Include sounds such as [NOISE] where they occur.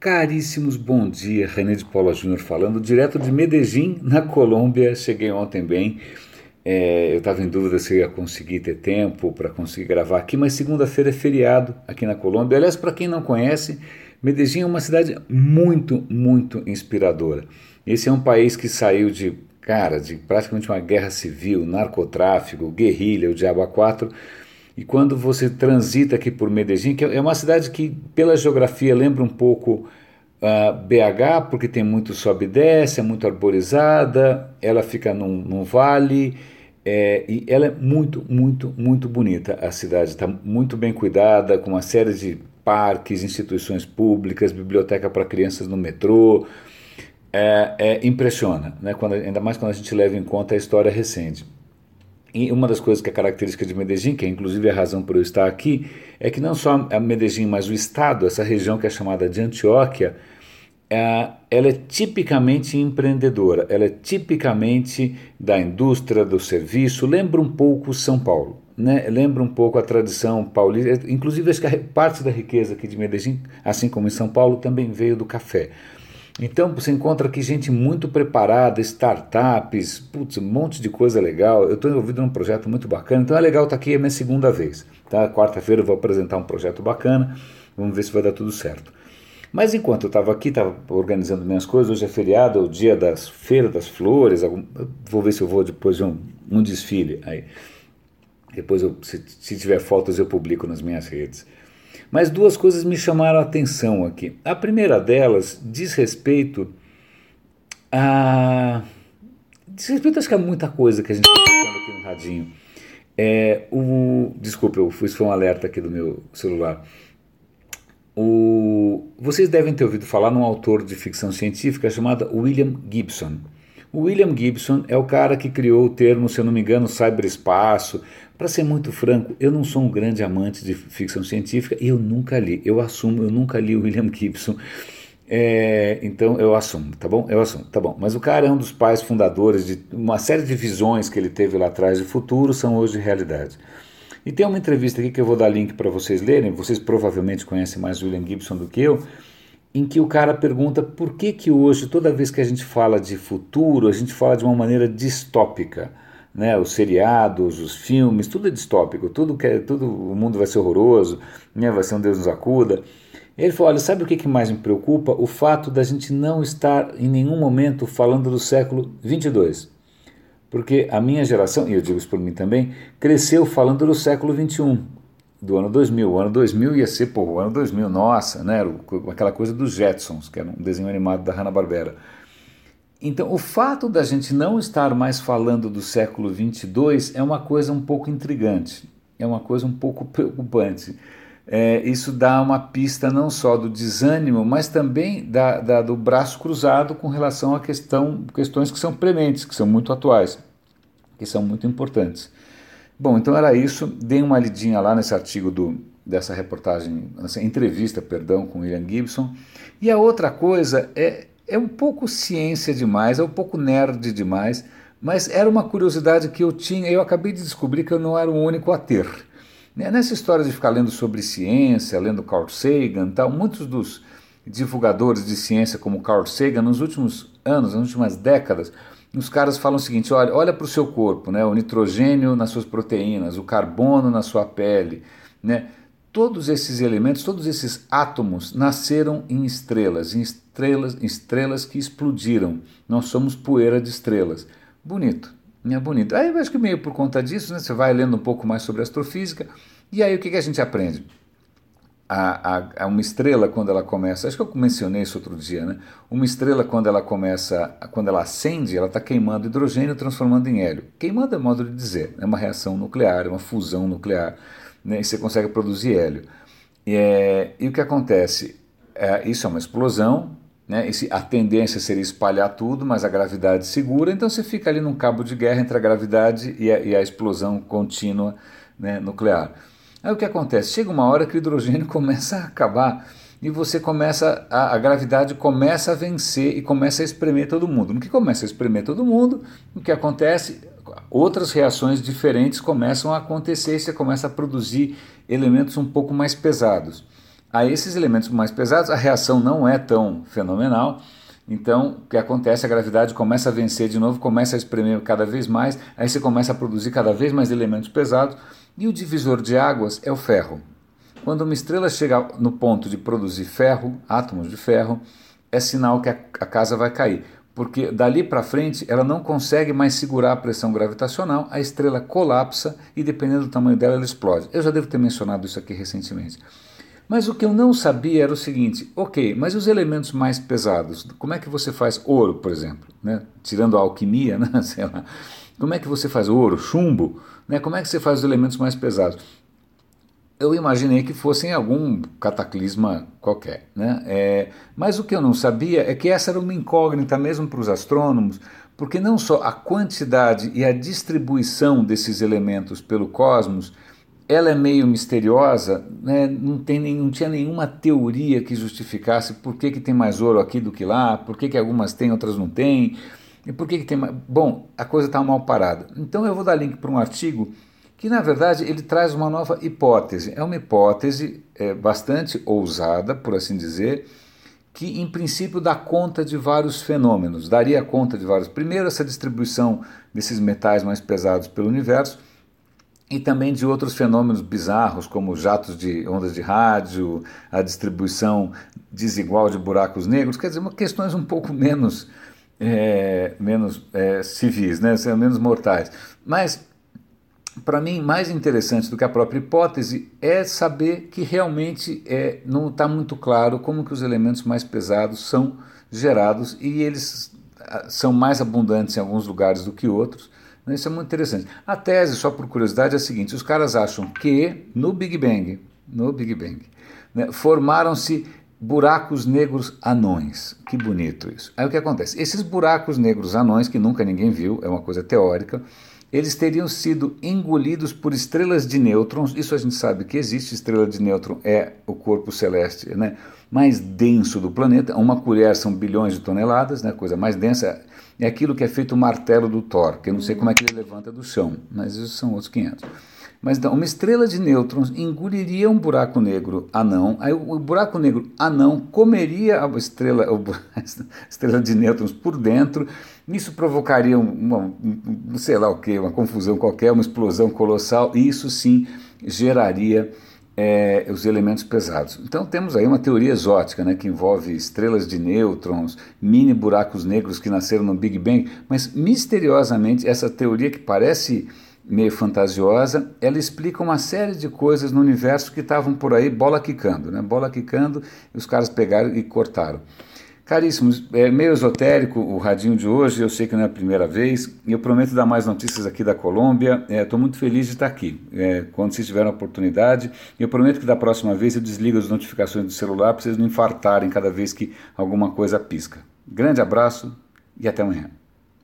Caríssimos, bom dia. René de Paula Júnior falando, direto de Medellín, na Colômbia. Cheguei ontem bem. É, eu estava em dúvida se ia conseguir ter tempo para conseguir gravar aqui, mas segunda-feira é feriado aqui na Colômbia. Aliás, para quem não conhece, Medellín é uma cidade muito, muito inspiradora. Esse é um país que saiu de, cara, de praticamente uma guerra civil, narcotráfico, guerrilha, o Diabo 4 e quando você transita aqui por Medellín, que é uma cidade que, pela geografia, lembra um pouco uh, ah, BH, porque tem muito sobe e desce, é muito arborizada, ela fica num, num vale, é, e ela é muito, muito, muito bonita. A cidade está muito bem cuidada, com uma série de parques, instituições públicas, biblioteca para crianças no metrô. É, é, impressiona, né? quando, ainda mais quando a gente leva em conta a história recente. E uma das coisas que é característica de Medellín, que é inclusive a razão por eu estar aqui, é que não só a Medellín, mas o estado, essa região que é chamada de Antioquia, é, ela é tipicamente empreendedora, ela é tipicamente da indústria, do serviço, lembra um pouco São Paulo, né? lembra um pouco a tradição paulista, inclusive acho que parte da riqueza aqui de Medellín, assim como em São Paulo, também veio do café. Então você encontra aqui gente muito preparada, startups, putz, um monte de coisa legal. Eu estou envolvido num projeto muito bacana, então é legal estar tá aqui, é minha segunda vez. Tá? Quarta-feira eu vou apresentar um projeto bacana, vamos ver se vai dar tudo certo. Mas enquanto eu estava aqui, estava organizando minhas coisas, hoje é feriado, é o dia das feiras das flores, algum, vou ver se eu vou depois de um, um desfile. Aí, depois, eu, se, se tiver fotos, eu publico nas minhas redes. Mas duas coisas me chamaram a atenção aqui. A primeira delas diz respeito a. Diz respeito, acho que a muita coisa que a gente está tocando aqui no radinho. É, o, desculpe, eu fui, foi um alerta aqui do meu celular. O, vocês devem ter ouvido falar num autor de ficção científica chamado William Gibson. O William Gibson é o cara que criou o termo, se eu não me engano, cyberespaço. Para ser muito franco, eu não sou um grande amante de ficção científica e eu nunca li. Eu assumo, eu nunca li o William Gibson. É, então eu assumo, tá bom? Eu assumo, tá bom. Mas o cara é um dos pais fundadores de uma série de visões que ele teve lá atrás de futuro são hoje realidade. E tem uma entrevista aqui que eu vou dar link para vocês lerem. Vocês provavelmente conhecem mais William Gibson do que eu em que o cara pergunta por que que hoje, toda vez que a gente fala de futuro, a gente fala de uma maneira distópica. Né, os seriados, os filmes, tudo é distópico, tudo que é, tudo o mundo vai ser horroroso, né, vai ser um Deus nos acuda. Ele falou: olha, sabe o que, que mais me preocupa? O fato da gente não estar em nenhum momento falando do século 22. Porque a minha geração, e eu digo isso por mim também, cresceu falando do século 21 do ano 2000. O ano 2000 ia ser, pô, o ano 2000, nossa, né? Aquela coisa dos Jetsons, que era um desenho animado da Hanna-Barbera. Então, o fato da gente não estar mais falando do século 22 é uma coisa um pouco intrigante, é uma coisa um pouco preocupante. É, isso dá uma pista não só do desânimo, mas também da, da, do braço cruzado com relação a questão, questões que são prementes, que são muito atuais, que são muito importantes. Bom, então era isso. Dei uma lidinha lá nesse artigo do, dessa reportagem, nessa entrevista, perdão, com William Gibson. E a outra coisa é, é um pouco ciência demais, é um pouco nerd demais, mas era uma curiosidade que eu tinha. Eu acabei de descobrir que eu não era o único a ter. Né, nessa história de ficar lendo sobre ciência, lendo Carl Sagan, tal, muitos dos divulgadores de ciência, como Carl Sagan, nos últimos anos, nas últimas décadas, os caras falam o seguinte: olha, olha para o seu corpo, né? o nitrogênio nas suas proteínas, o carbono na sua pele. Né? Todos esses elementos, todos esses átomos nasceram em estrelas, em estrelas, em estrelas que explodiram. Nós somos poeira de estrelas. Bonito, é bonito. Aí eu acho que meio por conta disso, né, você vai lendo um pouco mais sobre astrofísica, e aí o que, que a gente aprende? A, a, a, uma estrela quando ela começa, acho que eu mencionei isso outro dia, né? Uma estrela quando ela começa, quando ela acende, ela está queimando hidrogênio transformando em hélio. Queimando é modo de dizer, é uma reação nuclear, é uma fusão nuclear, né? E você consegue produzir hélio. E, é, e o que acontece? É, isso é uma explosão, né? Esse, a tendência seria espalhar tudo, mas a gravidade segura, então você fica ali num cabo de guerra entre a gravidade e a, e a explosão contínua né, nuclear. Aí o que acontece? Chega uma hora que o hidrogênio [LAUGHS] começa a acabar e você começa, a, a, gravidade começa a vencer e começa a espremer todo mundo. No que começa a espremer todo mundo, o que acontece? Outras reações diferentes começam a acontecer e você começa a produzir elementos um pouco mais pesados. a esses elementos mais pesados, a reação não é tão fenomenal. Então, o que acontece? A gravidade começa a vencer de novo, começa a espremer cada vez mais, aí você começa a produzir cada vez mais elementos pesados, e o divisor de águas é o ferro. Quando uma estrela chega no ponto de produzir ferro, átomos de ferro, é sinal que a, casa vai cair porque dali para frente ela não consegue mais segurar a pressão gravitacional, a estrela colapsa e dependendo do tamanho dela ela explode. Eu já devo ter mencionado isso aqui recentemente. Mas o que eu não sabia era o seguinte: ok, mas os elementos mais pesados, como é que você faz ouro, por exemplo? Né? Tirando a alquimia, [LAUGHS] né? Sei lá. Como é que você faz ouro, chumbo? Né? Como é que você faz os elementos mais pesados? eu imaginei que fossem algum cataclisma qualquer. Né? É, mas o que eu não sabia é que essa era uma incógnita mesmo para os astrônomos, porque não só a quantidade e a distribuição desses elementos pelo cosmos ela é meio misteriosa, né? não, tem não tinha nenhuma teoria que justificasse por que, que tem mais ouro aqui do que lá, por que, que algumas têm, outras não têm, e por que, que tem. Bom, a coisa está mal parada. Então eu vou dar link para um artigo que na verdade ele traz uma nova hipótese. É uma hipótese é, bastante ousada, por assim dizer, que em princípio dá conta de vários fenômenos, daria conta de vários. Primeiro, essa distribuição desses metais mais pesados pelo universo e também de outros fenômenos bizarros, como jatos de ondas de rádio, a distribuição desigual de buracos negros, quer dizer, questões um pouco menos, é, menos é, civis, né, menos mortais. Mas para mim, mais interessante do que a própria hipótese é saber que realmente é, não está muito claro como que os elementos mais pesados são gerados e eles ah, são mais abundantes em alguns lugares do que outros. Né? Isso é muito interessante. A tese, só por curiosidade, é a seguinte: os caras acham que no Big Bang, no Big Bang, né, formaram-se buracos negros anões. Que bonito isso. Aí o que acontece? Esses buracos negros anões, que nunca ninguém viu, é uma coisa teórica, eles teriam sido engolidos por estrelas de nêutrons. Isso a gente sabe que existe. Estrela de nêutron é o corpo celeste né, mais denso do planeta. Uma colher são bilhões de toneladas, né, coisa mais densa. É aquilo que é feito o martelo do Thor, que eu não sei como é que ele levanta do chão, mas isso são outros 500. Mas então, uma estrela de nêutrons engoliria um buraco negro anão, aí o, buraco negro anão comeria a estrela, a [LAUGHS] estrela de nêutrons por dentro, isso provocaria uma, uma sei lá o que, uma confusão qualquer, uma explosão colossal, e isso sim geraria é, os elementos pesados. Então temos aí uma teoria exótica, né, que envolve estrelas de nêutrons, mini buracos negros que nasceram no Big Bang, mas misteriosamente essa teoria que parece meio fantasiosa, ela explica uma série de coisas no universo que estavam por aí bola quicando, né? Bola quicando, e os caras pegaram e cortaram. Caríssimos, é meio esotérico o radinho de hoje, eu sei que não é a primeira vez, e eu prometo dar mais notícias aqui da Colômbia. Estou é, muito feliz de estar aqui. É, quando vocês tiverem a oportunidade, eu prometo que da próxima vez eu desligo as notificações do celular para vocês não infartarem cada vez que alguma coisa pisca. Grande abraço e até amanhã.